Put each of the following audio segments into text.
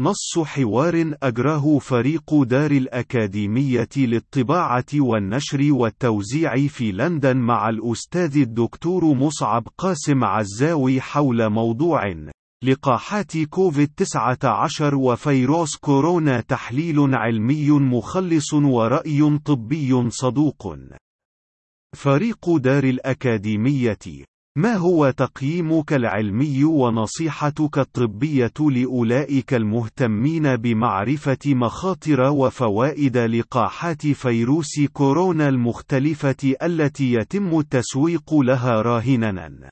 نص حوار أجراه فريق دار الأكاديمية للطباعة والنشر والتوزيع في لندن مع الأستاذ الدكتور مصعب قاسم عزاوي حول موضوع لقاحات كوفيد-19 وفيروس كورونا تحليل علمي مخلص ورأي طبي صدوق. فريق دار الأكاديمية ما هو تقييمك العلمي ونصيحتك الطبية لأولئك المهتمين بمعرفة مخاطر وفوائد لقاحات فيروس كورونا المختلفة التي يتم التسويق لها راهناً؟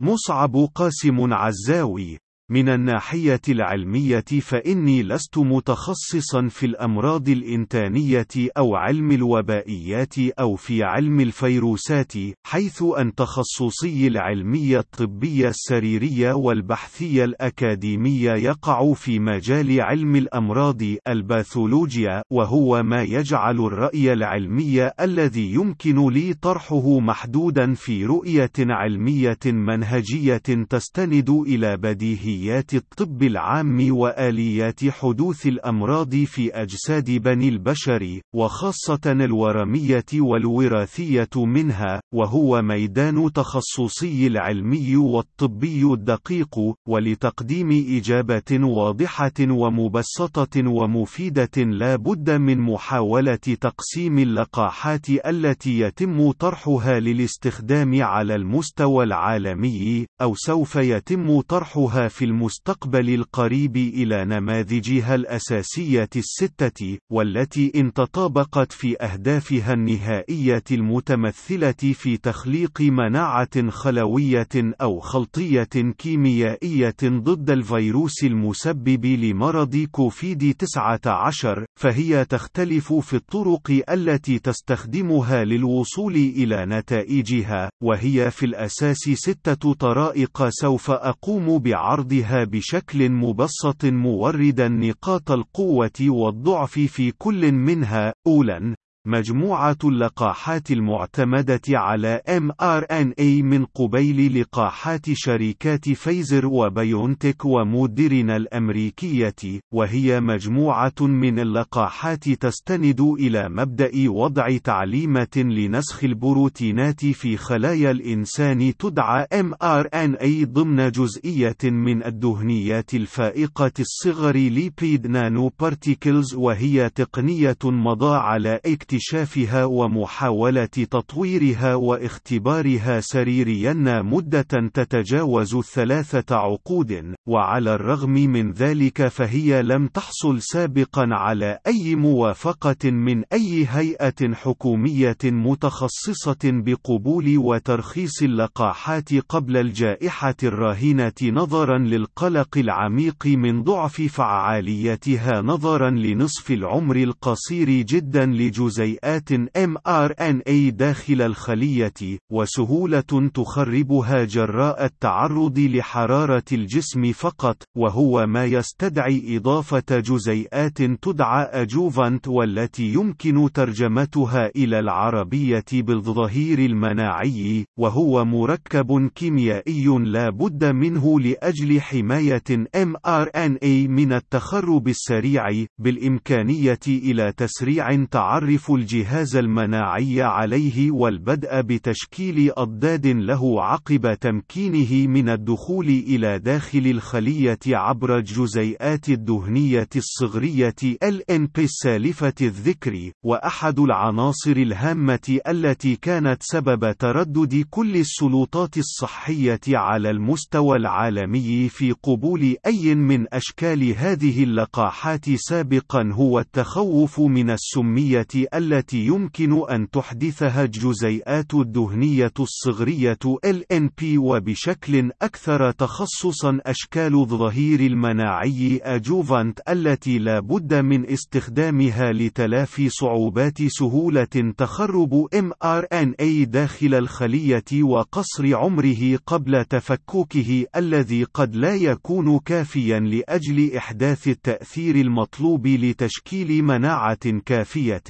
مصعب قاسم عزاوي من الناحية العلمية فإني لست متخصصا في الأمراض الإنتانية أو علم الوبائيات أو في علم الفيروسات، حيث أن تخصصي العلمية الطبية السريرية والبحثية الأكاديمية يقع في مجال علم الأمراض الباثولوجيا، وهو ما يجعل الرأي العلمي الذي يمكن لي طرحه محدودا في رؤية علمية منهجية تستند إلى بديهيات آليات الطب العام وآليات حدوث الأمراض في أجساد بني البشر، وخاصة الورمية والوراثية منها، وهو ميدان تخصصي العلمي والطبي الدقيق، ولتقديم إجابة واضحة ومبسطة ومفيدة لا بد من محاولة تقسيم اللقاحات التي يتم طرحها للاستخدام على المستوى العالمي، أو سوف يتم طرحها في المستقبل القريب إلى نماذجها الأساسية الستة، والتي إن تطابقت في أهدافها النهائية المتمثلة في تخليق مناعة خلوية أو خلطية كيميائية ضد الفيروس المسبب لمرض كوفيد-19، فهي تختلف في الطرق التي تستخدمها للوصول إلى نتائجها، وهي في الأساس ستة طرائق سوف أقوم بعرض عرضها بشكل مبسط موردا نقاط القوة والضعف في كل منها، أولاً، مجموعة اللقاحات المعتمدة على mRNA من قبيل لقاحات شركات فايزر وبيونتك وموديرنا الأمريكية، وهي مجموعة من اللقاحات تستند إلى مبدأ وضع تعليمة لنسخ البروتينات في خلايا الإنسان تدعى mRNA ضمن جزئية من الدهنيات الفائقة الصغر ليبيد نانو بارتيكلز وهي تقنية مضى على اكتشاف اكتشافها ومحاولة تطويرها واختبارها سريريا مدة تتجاوز ثلاثة عقود، وعلى الرغم من ذلك فهي لم تحصل سابقا على أي موافقة من أي هيئة حكومية متخصصة بقبول وترخيص اللقاحات قبل الجائحة الراهنة نظرا للقلق العميق من ضعف فعاليتها نظرا لنصف العمر القصير جدا لجزيئات جزيئات mRNA داخل الخلية، وسهولة تخربها جراء التعرض لحرارة الجسم فقط، وهو ما يستدعي إضافة جزيئات تدعى أجوفانت والتي يمكن ترجمتها إلى العربية بالظهير المناعي، وهو مركب كيميائي لا بد منه لأجل حماية mRNA من التخرب السريع، بالإمكانية إلى تسريع تعرف الجهاز المناعي عليه والبدء بتشكيل أضداد له عقب تمكينه من الدخول إلى داخل الخلية عبر الجزيئات الدهنية الصغرية LNP السالفة الذكر، وأحد العناصر الهامة التي كانت سبب تردد كل السلطات الصحية على المستوى العالمي في قبول أي من أشكال هذه اللقاحات سابقا هو التخوف من السمية التي يمكن أن تحدثها الجزيئات الدهنية الصغرية LNP وبشكل أكثر تخصصا أشكال الظهير المناعي أجوفانت التي لا بد من استخدامها لتلافي صعوبات سهولة تخرب mRNA داخل الخلية وقصر عمره قبل تفككه الذي قد لا يكون كافيا لأجل إحداث التأثير المطلوب لتشكيل مناعة كافية.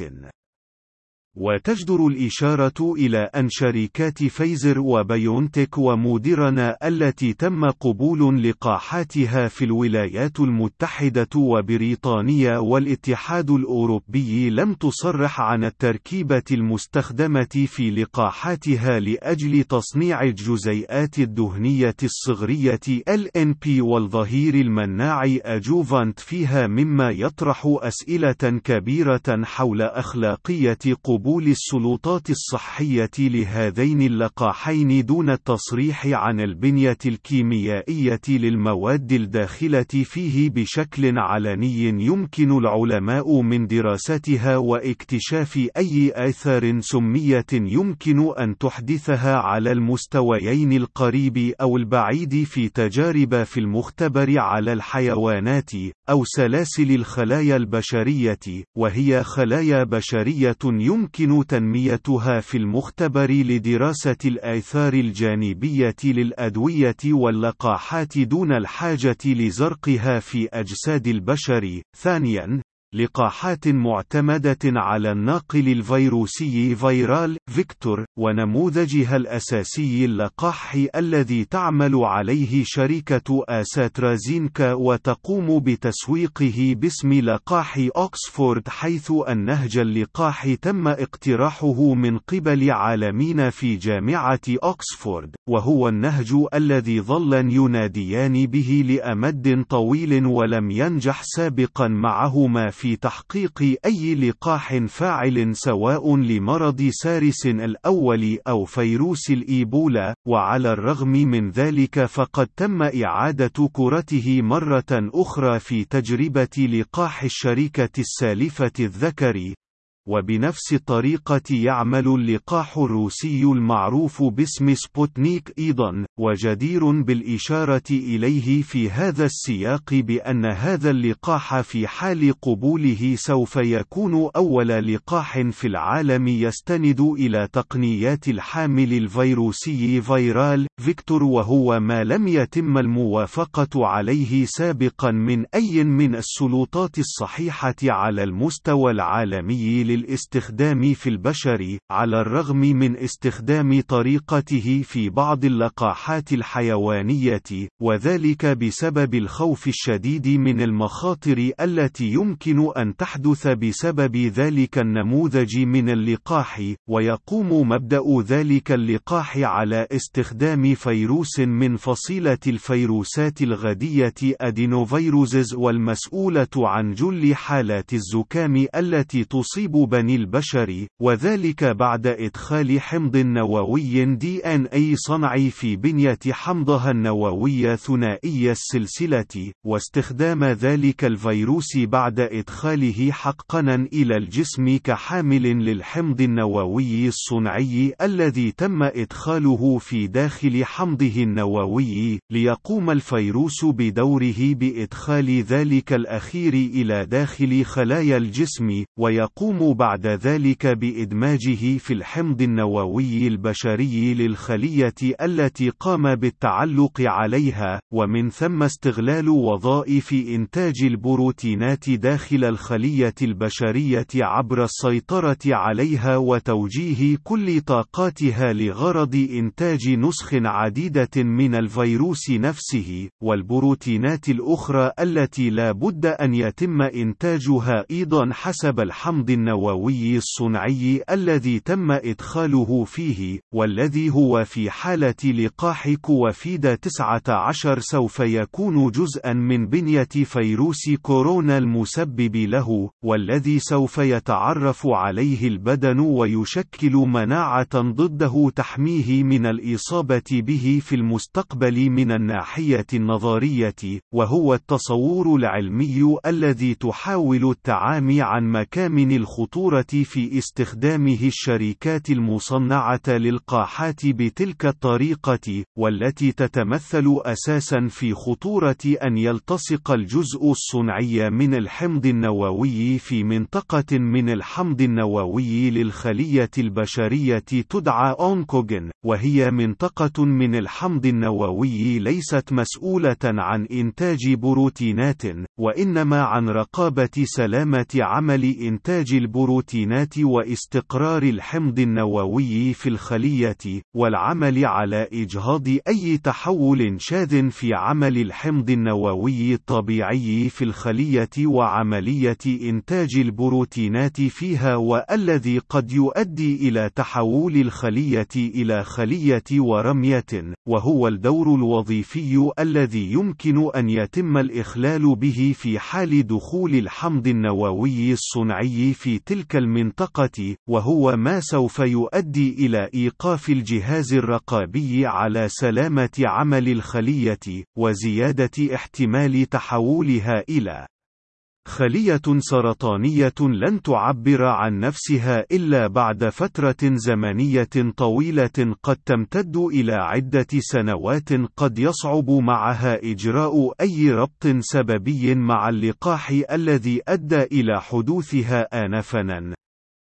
وتجدر الإشارة إلى أن شركات فايزر وبايونتك وموديرنا التي تم قبول لقاحاتها في الولايات المتحدة وبريطانيا والاتحاد الأوروبي لم تصرح عن التركيبة المستخدمة في لقاحاتها لأجل تصنيع الجزيئات الدهنية الصغرية LNP والظهير المناع أجوفانت فيها مما يطرح أسئلة كبيرة حول أخلاقية قبول قبول السلطات الصحية لهذين اللقاحين دون التصريح عن البنية الكيميائية للمواد الداخلة فيه بشكل علني يمكن العلماء من دراستها واكتشاف أي آثار سمية يمكن أن تحدثها على المستويين القريب أو البعيد في تجارب في المختبر على الحيوانات أو سلاسل الخلايا البشرية وهي خلايا بشرية يمكن يمكن تنميتها في المختبر لدراسة الآثار الجانبية للأدوية واللقاحات دون الحاجة لزرقها في أجساد البشر. ثانياً، لقاحات معتمدة على الناقل الفيروسي viral vector ونموذجها الأساسي اللقاح الذي تعمل عليه شركة أسترازينيكا وتقوم بتسويقه باسم لقاح أكسفورد حيث النهج اللقاح تم اقتراحه من قبل عالمين في جامعة أكسفورد وهو النهج الذي ظل يناديان به لأمد طويل ولم ينجح سابقا معهما في في تحقيق أي لقاح فاعل سواء لمرض سارس الأول أو فيروس الإيبولا، وعلى الرغم من ذلك فقد تم إعادة كرته مرة أخرى في تجربة لقاح الشركة السالفة الذكري، وبنفس الطريقة يعمل اللقاح الروسي المعروف باسم سبوتنيك أيضا، وجدير بالإشارة إليه في هذا السياق بأن هذا اللقاح في حال قبوله سوف يكون أول لقاح في العالم يستند إلى تقنيات الحامل الفيروسي viral vector وهو ما لم يتم الموافقة عليه سابقا من أي من السلطات الصحية على المستوى العالمي للاستخدام في البشر على الرغم من استخدام طريقته في بعض اللقاحات الحيوانية وذلك بسبب الخوف الشديد من المخاطر التي يمكن أن تحدث بسبب ذلك النموذج من اللقاح ويقوم مبدأ ذلك اللقاح على استخدام فيروس من فصيلة الفيروسات الغدية أدينوفيروزز والمسؤولة عن جل حالات الزكام التي تصيب بني البشر وذلك بعد إدخال حمض نووي دي ان اي صنعي في بنية حمضها النووي ثنائي السلسلة واستخدام ذلك الفيروس بعد إدخاله حقنا إلى الجسم كحامل للحمض النووي الصنعي الذي تم إدخاله في داخل حمضه النووي ليقوم الفيروس بدوره بإدخال ذلك الأخير إلى داخل خلايا الجسم ويقوم بعد ذلك بإدماجه في الحمض النووي البشري للخلية التي قام بالتعلق عليها، ومن ثم استغلال وظائف إنتاج البروتينات داخل الخلية البشرية عبر السيطرة عليها وتوجيه كل طاقاتها لغرض إنتاج نسخ عديدة من الفيروس نفسه، والبروتينات الأخرى التي لا بد أن يتم إنتاجها أيضا حسب الحمض النووي. النووي الصنعي الذي تم إدخاله فيه، والذي هو في حالة لقاح كوفيد 19 سوف يكون جزءا من بنية فيروس كورونا المسبب له، والذي سوف يتعرف عليه البدن ويشكل مناعة ضده تحميه من الإصابة به في المستقبل من الناحية النظرية، وهو التصور العلمي الذي تحاول التعامي عن مكامن الخطوط الخطورة في استخدامه الشركات المصنعة للقاحات بتلك الطريقة، والتي تتمثل أساسا في خطورة أن يلتصق الجزء الصنعي من الحمض النووي في منطقة من الحمض النووي للخلية البشرية تدعى أونكوجين، وهي منطقة من الحمض النووي ليست مسؤولة عن إنتاج بروتينات، وإنما عن رقابة سلامة عمل إنتاج البروتينات البروتينات واستقرار الحمض النووي في الخلية، والعمل على إجهاض أي تحول شاذ في عمل الحمض النووي الطبيعي في الخلية وعملية إنتاج البروتينات فيها والذي قد يؤدي إلى تحول الخلية إلى خلية ورمية، وهو الدور الوظيفي الذي يمكن أن يتم الإخلال به في حال دخول الحمض النووي الصنعي في تلك المنطقة، وهو ما سوف يؤدي إلى إيقاف الجهاز الرقابي على سلامة عمل الخلية، وزيادة احتمال تحولها إلى خلية سرطانية لن تعبر عن نفسها إلا بعد فترة زمنية طويلة قد تمتد إلى عدة سنوات قد يصعب معها إجراء أي ربط سببي مع اللقاح الذي أدى إلى حدوثها آنفًا.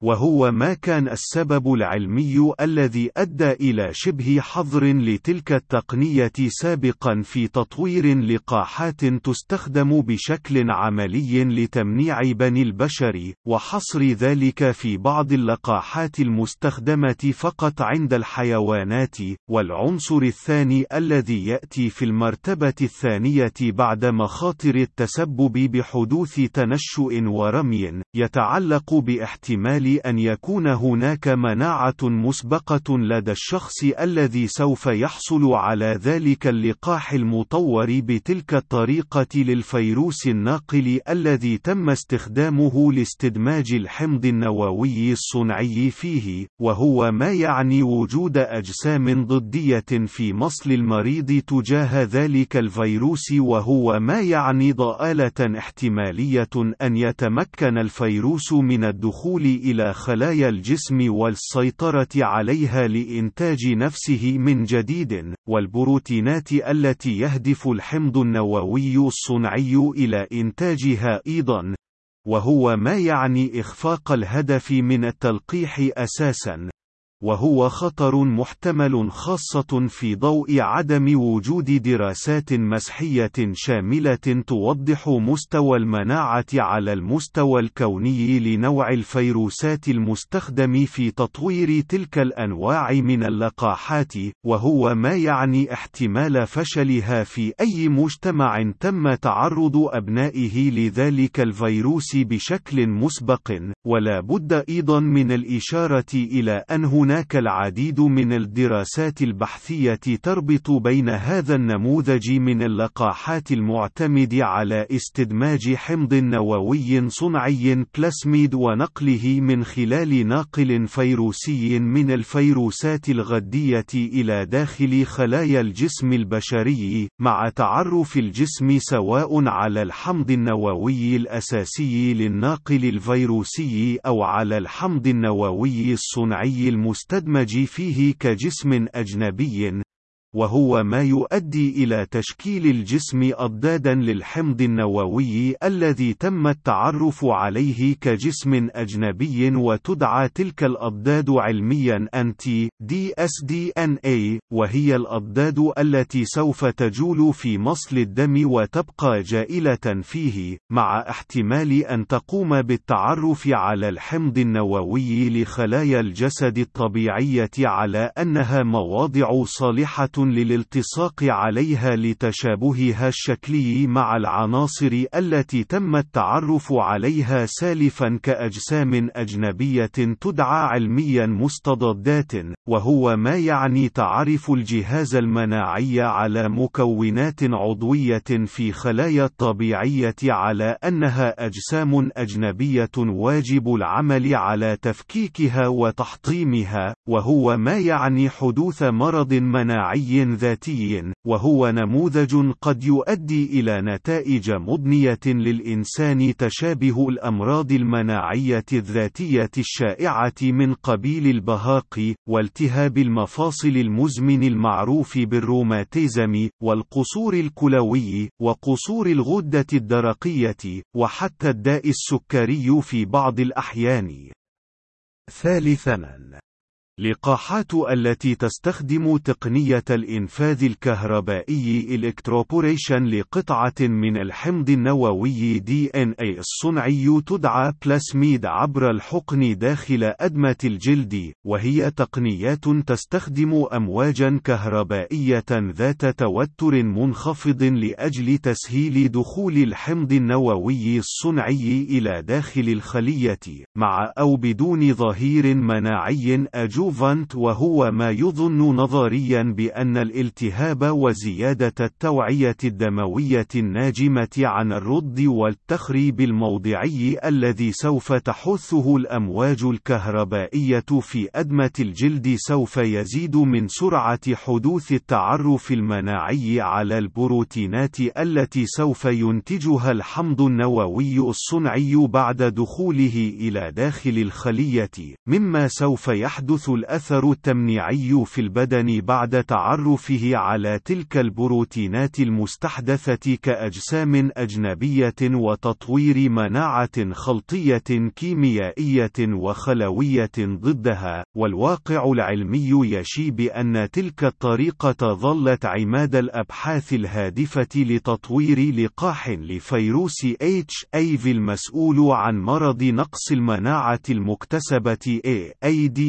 وهو ما كان السبب العلمي الذي أدى إلى شبه حظر لتلك التقنية سابقا في تطوير لقاحات تستخدم بشكل عملي لتمنيع بني البشر، وحصر ذلك في بعض اللقاحات المستخدمة فقط عند الحيوانات، والعنصر الثاني الذي يأتي في المرتبة الثانية بعد مخاطر التسبب بحدوث تنشؤ ورمي، يتعلق باحتمال أن يكون هناك مناعة مسبقة لدى الشخص الذي سوف يحصل على ذلك اللقاح المطور بتلك الطريقة للفيروس الناقل الذي تم استخدامه لاستدماج الحمض النووي الصنعي فيه، وهو ما يعني وجود أجسام ضدية في مصل المريض تجاه ذلك الفيروس وهو ما يعني ضآلة احتمالية أن يتمكن الفيروس من الدخول إلى خلايا الجسم والسيطرة عليها لإنتاج نفسه من جديد، والبروتينات التي يهدف الحمض النووي الصنعي إلى إنتاجها أيضًا، وهو ما يعني إخفاق الهدف من التلقيح أساسًا. وهو خطر محتمل خاصة في ضوء عدم وجود دراسات مسحية شاملة توضح مستوى المناعة على المستوى الكوني لنوع الفيروسات المستخدم في تطوير تلك الأنواع من اللقاحات، وهو ما يعني احتمال فشلها في أي مجتمع تم تعرض أبنائه لذلك الفيروس بشكل مسبق، ولا بد أيضا من الإشارة إلى أن هناك هناك العديد من الدراسات البحثية تربط بين هذا النموذج من اللقاحات المعتمد على استدماج حمض نووي صنعي بلاسميد ونقله من خلال ناقل فيروسي من الفيروسات الغدية إلى داخل خلايا الجسم البشري، مع تعرف الجسم سواء على الحمض النووي الأساسي للناقل الفيروسي أو على الحمض النووي الصنعي المستخدم المستدمج فيه كجسم أجنبي. وهو ما يؤدي إلى تشكيل الجسم أضدادا للحمض النووي الذي تم التعرف عليه كجسم أجنبي وتدعى تلك الأضداد علميا أنتي دي اس دي ان اي وهي الأضداد التي سوف تجول في مصل الدم وتبقى جائلة فيه مع احتمال أن تقوم بالتعرف على الحمض النووي لخلايا الجسد الطبيعية على أنها مواضع صالحة للالتصاق عليها لتشابهها الشكلي مع العناصر التي تم التعرف عليها سالفا كأجسام أجنبية تدعى علميا مستضدات، وهو ما يعني تعرف الجهاز المناعي على مكونات عضوية في خلايا الطبيعية على أنها أجسام أجنبية واجب العمل على تفكيكها وتحطيمها، وهو ما يعني حدوث مرض مناعي ذاتي، وهو نموذج قد يؤدي إلى نتائج مضنية للإنسان تشابه الأمراض المناعية الذاتية الشائعة من قبيل البهاق، والتهاب المفاصل المزمن المعروف بالروماتيزم، والقصور الكلوي، وقصور الغدة الدرقية، وحتى الداء السكري في بعض الأحيان. ثالثاً لقاحات التي تستخدم تقنية الإنفاذ الكهربائي electroporation لقطعة من الحمض النووي DNA الصنعي تدعى بلاسميد عبر الحقن داخل أدمة الجلد، وهي تقنيات تستخدم أمواجا كهربائية ذات توتر منخفض لأجل تسهيل دخول الحمض النووي الصنعي إلى داخل الخلية، مع أو بدون ظهير مناعي أجوب لوفانت وهو ما يظن نظريا بأن الالتهاب وزيادة التوعية الدموية الناجمة عن الرد والتخريب الموضعي الذي سوف تحثه الأمواج الكهربائية في أدمة الجلد سوف يزيد من سرعة حدوث التعرف المناعي على البروتينات التي سوف ينتجها الحمض النووي الصنعي بعد دخوله إلى داخل الخلية، مما سوف يحدث الأثر التمنيعي في البدن بعد تعرفه على تلك البروتينات المستحدثة كأجسام أجنبية وتطوير مناعة خلطية كيميائية وخلوية ضدها، والواقع العلمي يشي بأن تلك الطريقة ظلت عماد الأبحاث الهادفة لتطوير لقاح لفيروس HIV المسؤول عن مرض نقص المناعة المكتسبة AIDS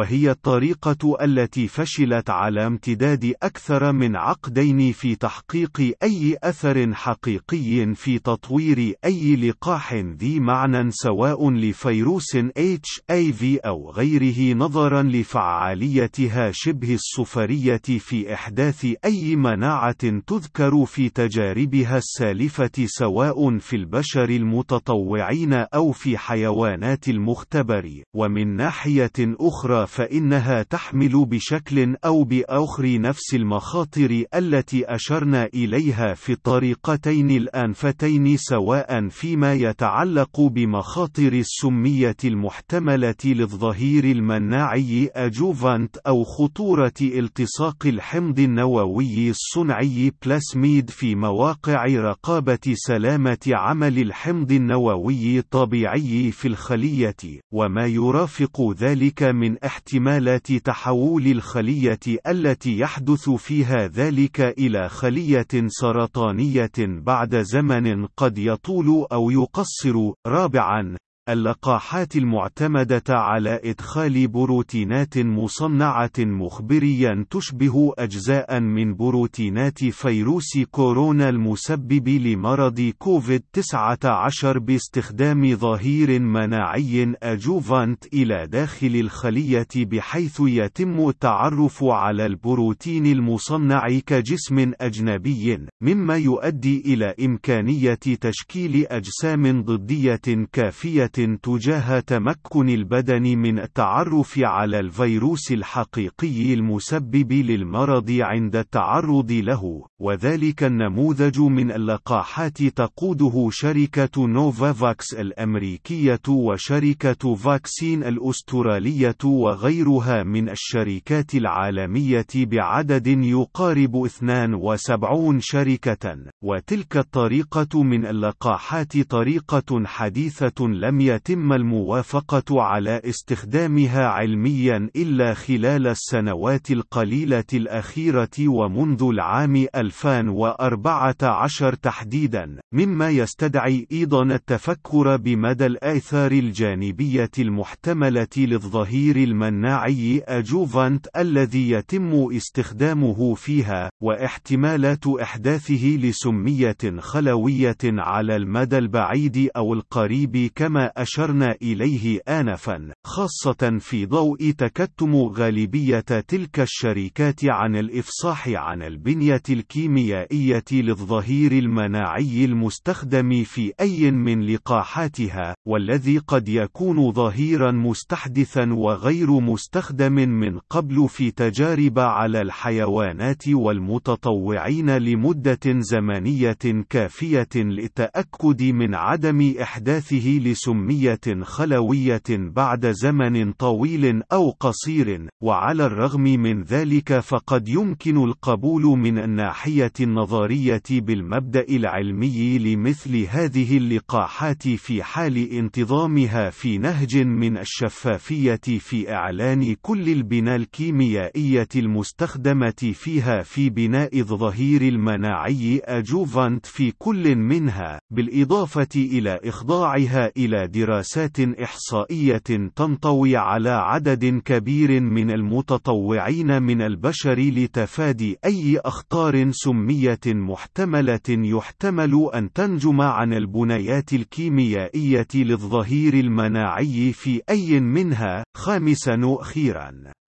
وهي الطريقة التي فشلت على امتداد أكثر من عقدين في تحقيق أي أثر حقيقي في تطوير أي لقاح ذي معنى سواء لفيروس HIV أو غيره نظرا لفعاليتها شبه الصفرية في إحداث أي مناعة تذكر في تجاربها السالفة سواء في البشر المتطوعين أو في حيوانات المختبر ومن ناحية أخرى فإنها تحمل بشكل أو بآخر نفس المخاطر التي أشرنا إليها في الطريقتين الآنفتين سواء فيما يتعلق بمخاطر السمية المحتملة للظهير المناعي أجوفانت أو خطورة التصاق الحمض النووي الصنعي بلاسميد في مواقع رقابة سلامة عمل الحمض النووي الطبيعي في الخلية، وما يرافق ذلك من احتمالات تحول الخلية التي يحدث فيها ذلك إلى خلية سرطانية بعد زمن قد يطول أو يقصر. رابعاً، اللقاحات المعتمدة على إدخال بروتينات مصنعة مخبريا تشبه أجزاء من بروتينات فيروس كورونا المسبب لمرض كوفيد-19 باستخدام ظهير مناعي أجوفانت إلى داخل الخلية بحيث يتم التعرف على البروتين المصنع كجسم أجنبي، مما يؤدي إلى إمكانية تشكيل أجسام ضدية كافية تجاه تمكن البدن من التعرف على الفيروس الحقيقي المسبب للمرض عند التعرض له، وذلك النموذج من اللقاحات تقوده شركة نوفافاكس الأمريكية وشركة Vaxine الأسترالية وغيرها من الشركات العالمية بعدد يقارب 72 شركة، وتلك الطريقة من اللقاحات طريقة حديثة لم يتم الموافقة على استخدامها علميا إلا خلال السنوات القليلة الأخيرة ومنذ العام 2014 تحديدا، مما يستدعي أيضا التفكر بمدى الآثار الجانبية المحتملة للظهير المناعي أجوفانت الذي يتم استخدامه فيها، واحتمالات إحداثه لسمية خلوية على المدى البعيد أو القريب كما أشرنا إليه آنفا، خاصة في ضوء تكتم غالبية تلك الشركات عن الإفصاح عن البنية الكيميائية للظهير المناعي المستخدم في أي من لقاحاتها، والذي قد يكون ظهيرا مستحدثا وغير مستخدم من قبل في تجارب على الحيوانات والمتطوعين لمدة زمنية كافية للتأكد من عدم إحداثه لسمية سمية خلوية بعد زمن طويل أو قصير، وعلى الرغم من ذلك فقد يمكن القبول من الناحية النظرية بالمبدأ العلمي لمثل هذه اللقاحات في حال انتظامها في نهج من الشفافية في إعلان كل البنى الكيميائية المستخدمة فيها في بناء الظهير المناعي أجوفانت في كل منها، بالإضافة إلى إخضاعها إلى دراسات إحصائية تنطوي على عدد كبير من المتطوعين من البشر لتفادي أي أخطار سمية محتملة يحتمل أن تنجم عن البنيات الكيميائية للظهير المناعي في أي منها. خامسا أخيرا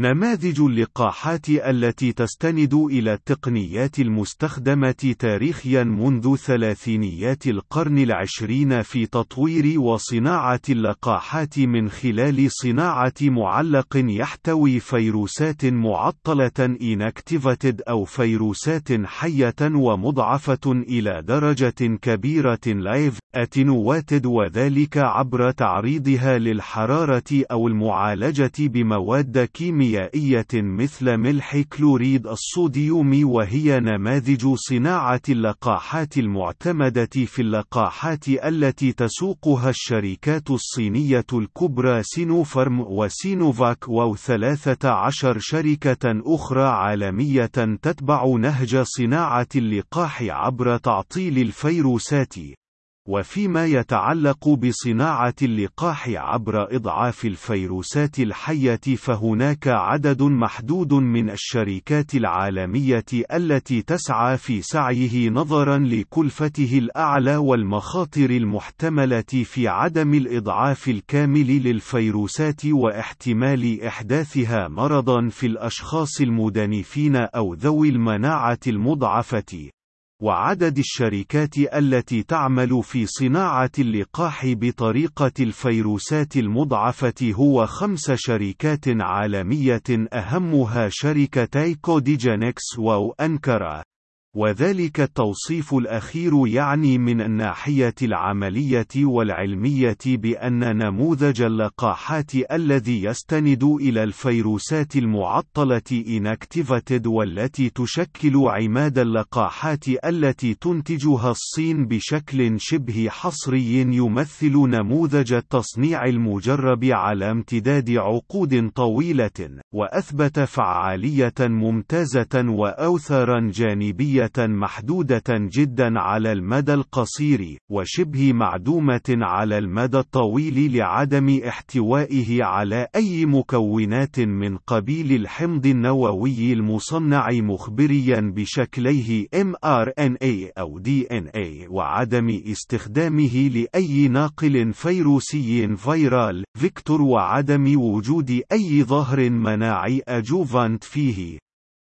نماذج اللقاحات التي تستند إلى التقنيات المستخدمة تاريخيا منذ ثلاثينيات القرن العشرين في تطوير وصناعة اللقاحات من خلال صناعة معلق يحتوي فيروسات معطلة inactivated أو فيروسات حية ومضعفة إلى درجة كبيرة live attenuated وذلك عبر تعريضها للحرارة أو المعالجة بمواد كيميائية كيميائية مثل ملح كلوريد الصوديوم وهي نماذج صناعة اللقاحات المعتمدة في اللقاحات التي تسوقها الشركات الصينية الكبرى سينوفارم وسينوفاك و 13 شركة أخرى عالمية تتبع نهج صناعة اللقاح عبر تعطيل الفيروسات. وفيما يتعلق بصناعة اللقاح عبر إضعاف الفيروسات الحية فهناك عدد محدود من الشركات العالمية التي تسعى في سعيه نظرا لكلفته الأعلى والمخاطر المحتملة في عدم الإضعاف الكامل للفيروسات واحتمال إحداثها مرضا في الأشخاص المدنفين أو ذوي المناعة المضعفة. وعدد الشركات التي تعمل في صناعة اللقاح بطريقة الفيروسات المضعفة هو خمس شركات عالمية أهمها شركتي كوديجينكس و أنكرا وذلك التوصيف الأخير يعني من الناحية العملية والعلمية بأن نموذج اللقاحات الذي يستند إلى الفيروسات المعطلة inactivated والتي تشكل عماد اللقاحات التي تنتجها الصين بشكل شبه حصري يمثل نموذج التصنيع المجرب على امتداد عقود طويلة، وأثبت فعالية ممتازة وآثارا جانبية محدودة جدا على المدى القصير، وشبه معدومة على المدى الطويل لعدم احتوائه على أي مكونات من قبيل الحمض النووي المصنع مخبريا بشكليه mRNA أو DNA وعدم استخدامه لأي ناقل فيروسي viral vector وعدم وجود أي ظهير مناعي adjuvant فيه.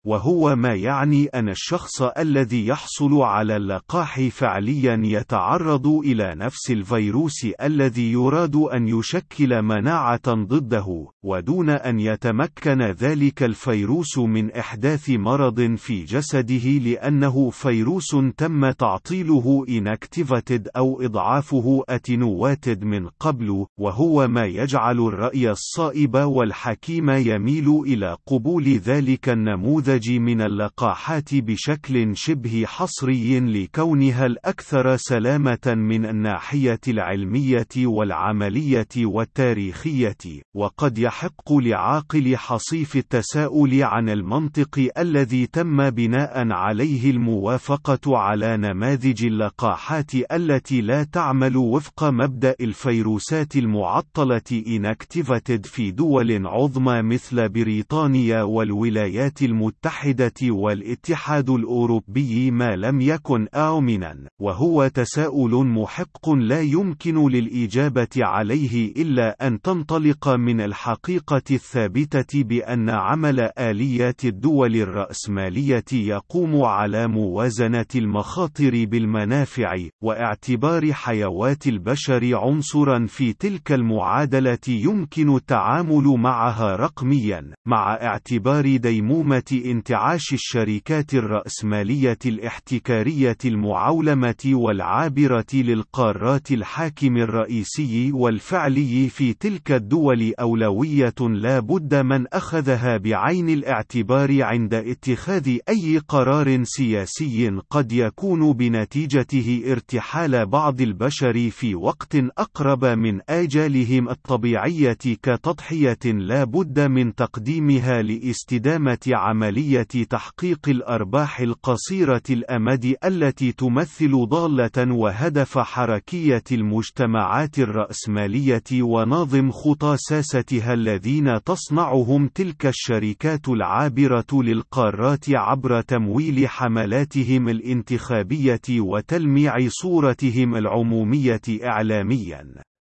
وهو ما يعني أن الشخص الذي يحصل على اللقاح فعليا يتعرض إلى نفس الفيروس الذي يراد أن يشكل مناعة ضده، ودون أن يتمكن ذلك الفيروس من إحداث مرض في جسده لأنه فيروس تم تعطيله inactivated أو إضعافه attenuated من قبل، وهو ما يجعل الرأي الصائب والحكيم يميل إلى قبول ذلك النموذج النموذج من اللقاحات بشكل شبه حصري لكونها الأكثر سلامة من الناحية العلمية والعملية والتاريخية، وقد يحق لعاقل حصيف التساؤل عن المنطق الذي تم بناء عليه الموافقة على نماذج اللقاحات التي لا تعمل وفق مبدأ الفيروسات المعطلة inactivated في دول عظمى مثل بريطانيا والولايات المتحدة. المتحدة والاتحاد الأوروبي ما لم يكن آمنا، وهو تساؤل محق لا يمكن للإجابة عليه إلا أن تنطلق من الحقيقة الثابتة بأن عمل آليات الدول الرأسمالية يقوم على موازنة المخاطر بالمنافع، واعتبار حيوات البشر عنصرا في تلك المعادلة يمكن التعامل معها رقميا، مع اعتبار ديمومة انتعاش الشركات الرأسمالية الاحتكارية المعولمة والعابرة للقارات الحاكم الرئيسي والفعلي في تلك الدول أولوية لا بد من أخذها بعين الاعتبار عند اتخاذ أي قرار سياسي قد يكون بنتيجته ارتحال بعض البشر في وقت أقرب من آجالهم الطبيعية كتضحية لا بد من تقديمها لاستدامة عملية تحقيق الأرباح القصيرة الأمد التي تمثل ضالة وهدف حركية المجتمعات الرأسمالية وناظم خطى ساستها الذين تصنعهم تلك الشركات العابرة للقارات عبر تمويل حملاتهم الانتخابية وتلميع صورتهم العمومية إعلاميا.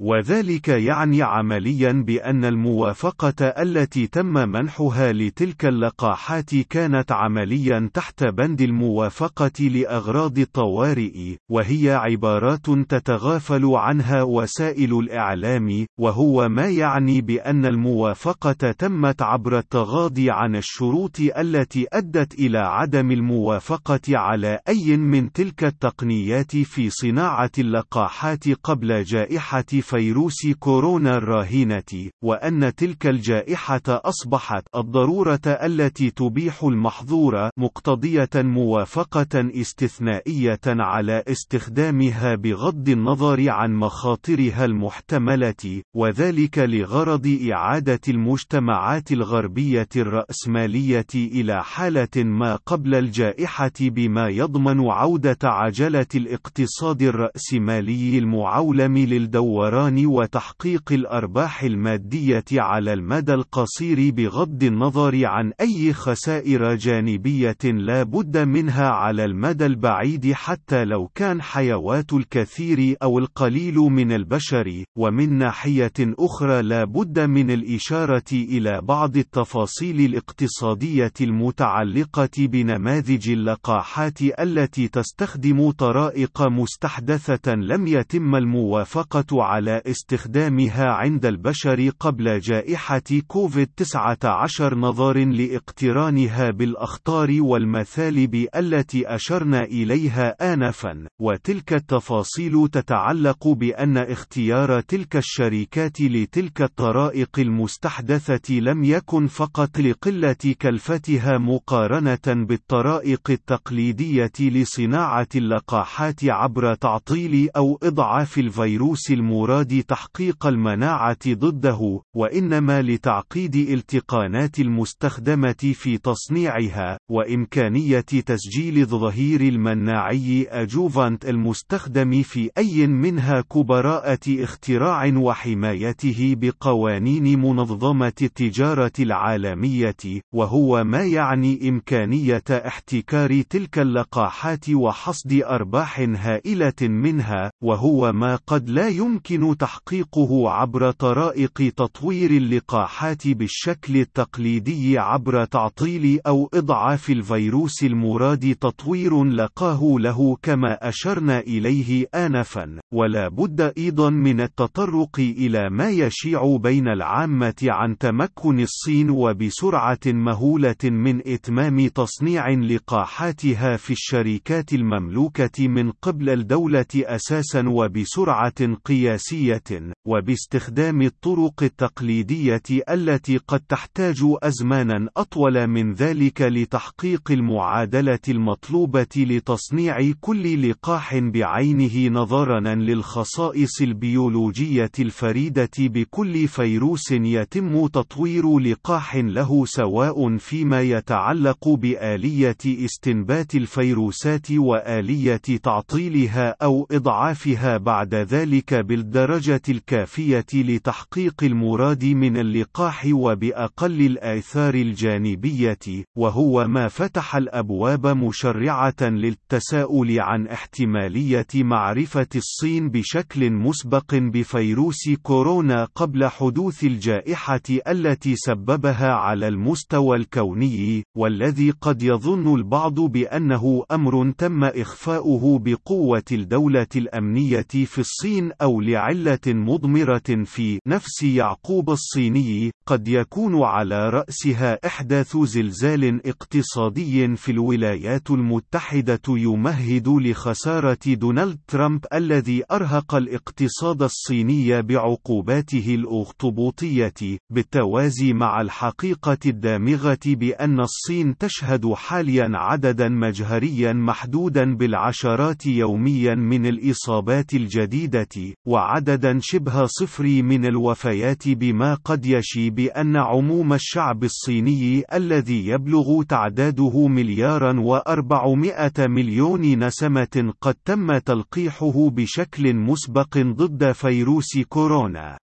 وذلك يعني عمليا بأن الموافقة التي تم منحها لتلك اللقاحات كانت عمليا تحت بند الموافقة لأغراض الطوارئ، وهي عبارات تتغافل عنها وسائل الإعلام، وهو ما يعني بأن الموافقة تمت عبر التغاضي عن الشروط التي أدت إلى عدم الموافقة على أي من تلك التقنيات في صناعة اللقاحات قبل جائحة فيروس كورونا الراهنة، وأن تلك الجائحة أصبحت الضرورة التي تبيح المحظور مقتضية موافقة استثنائية على استخدامها بغض النظر عن مخاطرها المحتملة، وذلك لغرض إعادة المجتمعات الغربية الرأسمالية إلى حالة ما قبل الجائحة بما يضمن عودة عجلة الاقتصاد الرأسمالي المعولم للدوران الدوران وتحقيق الأرباح المادية على المدى القصير بغض النظر عن أي خسائر جانبية لا بد منها على المدى البعيد حتى لو كان حيوات الكثير أو القليل من البشر، ومن ناحية أخرى لا بد من الإشارة إلى بعض التفاصيل الاقتصادية المتعلقة بنماذج اللقاحات التي تستخدم طرائق مستحدثة لم يتم الموافقة على استخدامها عند البشر قبل جائحة كوفيد-19 نظرا لاقترانها بالأخطار والمثالب التي أشرنا إليها آنفا، وتلك التفاصيل تتعلق بأن اختيار تلك الشركات لتلك الطرائق المستحدثة لم يكن فقط لقلة كلفتها مقارنة بالطرائق التقليدية لصناعة اللقاحات عبر تعطيل أو إضعاف الفيروس المراد إراد تحقيق المناعة ضده، وإنما لتعقيد التقانات المستخدمة في تصنيعها، وإمكانية تسجيل الظهير المناعي أجوفانت المستخدم في أي منها كبراءة اختراع وحمايته بقوانين منظمة التجارة العالمية، وهو ما يعني إمكانية احتكار تلك اللقاحات وحصد أرباح هائلة منها، وهو ما قد لا يمكن تحقيقه عبر طرائق تطوير اللقاحات بالشكل التقليدي عبر تعطيل أو إضعاف الفيروس المراد تطوير لقاه له كما أشرنا إليه آنفا، ولا بد أيضا من التطرق إلى ما يشيع بين العامة عن تمكن الصين وبسرعة مهولة من إتمام تصنيع لقاحاتها في الشركات المملوكة من قبل الدولة أساسا وبسرعة قياسية الذاتية، وباستخدام الطرق التقليدية التي قد تحتاج أزمانا أطول من ذلك لتحقيق المعادلة المطلوبة لتصنيع كل لقاح بعينه نظرا للخصائص البيولوجية الفريدة بكل فيروس يتم تطوير لقاح له سواء فيما يتعلق بآلية استنبات الفيروسات وآلية تعطيلها أو إضعافها بعد ذلك الدرجة الكافية لتحقيق المراد من اللقاح وبأقل الآثار الجانبية، وهو ما فتح الأبواب مشرعة للتساؤل عن احتمالية معرفة الصين بشكل مسبق بفيروس كورونا قبل حدوث الجائحة التي سببها على المستوى الكوني، والذي قد يظن البعض بأنه أمر تم إخفاؤه بقوة الدولة الأمنية في الصين أو لعلم كعلة مضمرة في نفس يعقوب الصيني قد يكون على رأسها إحداث زلزال اقتصادي في الولايات المتحدة يمهد لخسارة دونالد ترامب الذي أرهق الاقتصاد الصيني بعقوباته الأخطبوطية بالتوازي مع الحقيقة الدامغة بأن الصين تشهد حاليا عددا مجهريا محدودا بالعشرات يوميا من الإصابات الجديدة وعددا شبه صفري من الوفيات بما قد يشي بأن عموم الشعب الصيني الذي يبلغ تعداده مليارا وأربعمائة مليون نسمة قد تم تلقيحه بشكل مسبق ضد فيروس كورونا.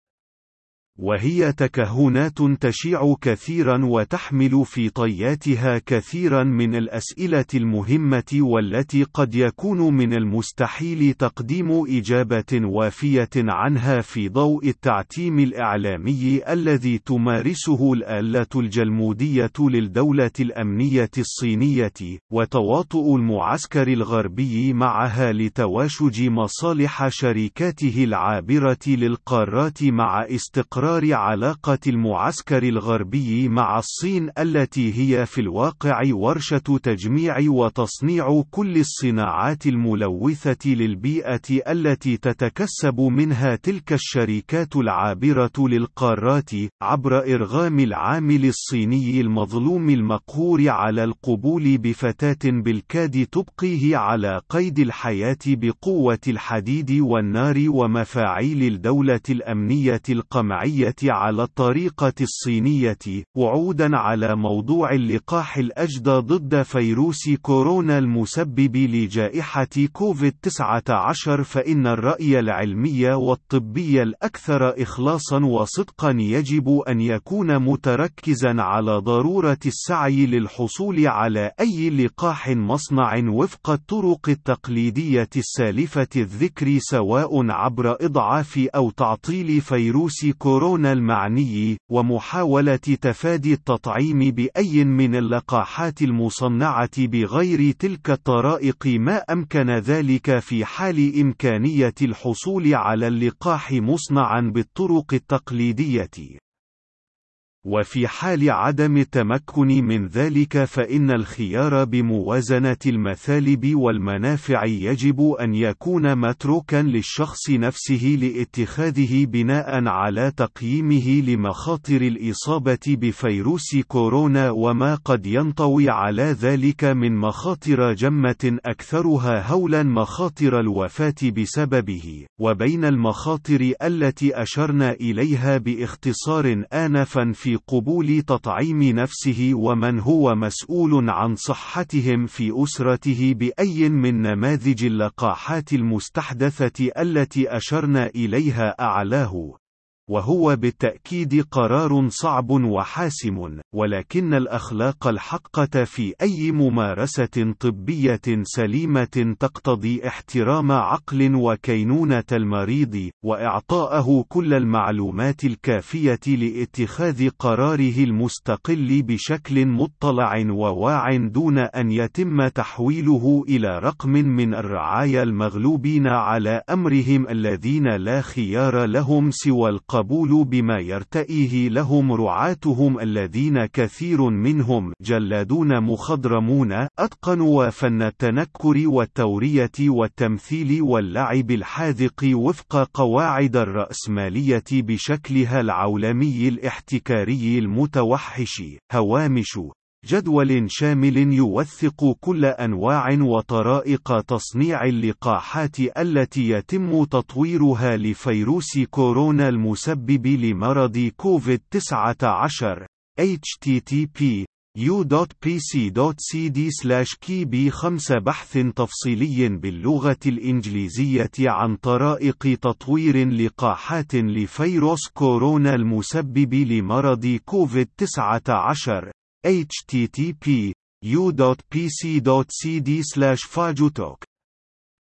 وهي تكهنات تشيع كثيرا وتحمل في طياتها كثيرا من الأسئلة المهمة والتي قد يكون من المستحيل تقديم إجابة وافية عنها في ضوء التعتيم الإعلامي الذي تمارسه الآلة الجلمودية للدولة الأمنية الصينية، وتواطؤ المعسكر الغربي معها لتواشج مصالح شركاته العابرة للقارات مع استقرار استقرار علاقة المعسكر الغربي مع الصين التي هي في الواقع ورشة تجميع وتصنيع كل الصناعات الملوثة للبيئة التي تتكسب منها تلك الشركات العابرة للقارات عبر إرغام العامل الصيني المظلوم المقهور على القبول بفتاة بالكاد تبقيه على قيد الحياة بقوة الحديد والنار ومفاعيل الدولة الأمنية القمعية. الصينية على الطريقة الصينية وعودا على موضوع اللقاح الأجدى ضد فيروس كورونا المسبب لجائحة كوفيد-19 فإن الرأي العلمي والطبي الأكثر إخلاصا وصدقا يجب أن يكون متركزا على ضرورة السعي للحصول على أي لقاح مصنع وفق الطرق التقليدية السالفة الذكر سواء عبر إضعاف أو تعطيل فيروس كورونا كورونا المعني ومحاولة تفادي التطعيم بأي من اللقاحات المصنعة بغير تلك الطرائق ما أمكن ذلك في حال إمكانية الحصول على اللقاح مصنعا بالطرق التقليدية. وفي حال عدم التمكن من ذلك فإن الخيار بموازنة المثالب والمنافع يجب أن يكون متروكا للشخص نفسه لاتخاذه بناء على تقييمه لمخاطر الإصابة بفيروس كورونا وما قد ينطوي على ذلك من مخاطر جمة أكثرها هولا مخاطر الوفاة بسببه، وبين المخاطر التي أشرنا إليها باختصار آنفا في قبول تطعيم نفسه ومن هو مسؤول عن صحتهم في أسرته بأي من نماذج اللقاحات المستحدثة التي أشرنا إليها أعلاه. وهو بالتأكيد قرار صعب وحاسم، ولكن الأخلاق الحقة في أي ممارسة طبية سليمة تقتضي احترام عقل وكينونة المريض، وإعطاءه كل المعلومات الكافية لاتخاذ قراره المستقل بشكل مطلع وواع دون أن يتم تحويله إلى رقم من الرعايا المغلوبين على أمرهم الذين لا خيار لهم سوى القرار. القبول بما يرتئيه لهم رعاتهم الذين كثير منهم جلادون مخضرمون أتقنوا فن التنكر والتورية والتمثيل واللعب الحاذق وفق قواعد الرأسمالية بشكلها العولمي الاحتكاري المتوحش هوامش جدول شامل يوثق كل أنواع وطرائق تصنيع اللقاحات التي يتم تطويرها لفيروس كورونا المسبب لمرض كوفيد-19 http u.pc.cd/kb 5 بحث تفصيلي باللغة الإنجليزية عن طرائق تطوير لقاحات لفيروس كورونا المسبب لمرض كوفيد-19 http u.pc.cd fajutok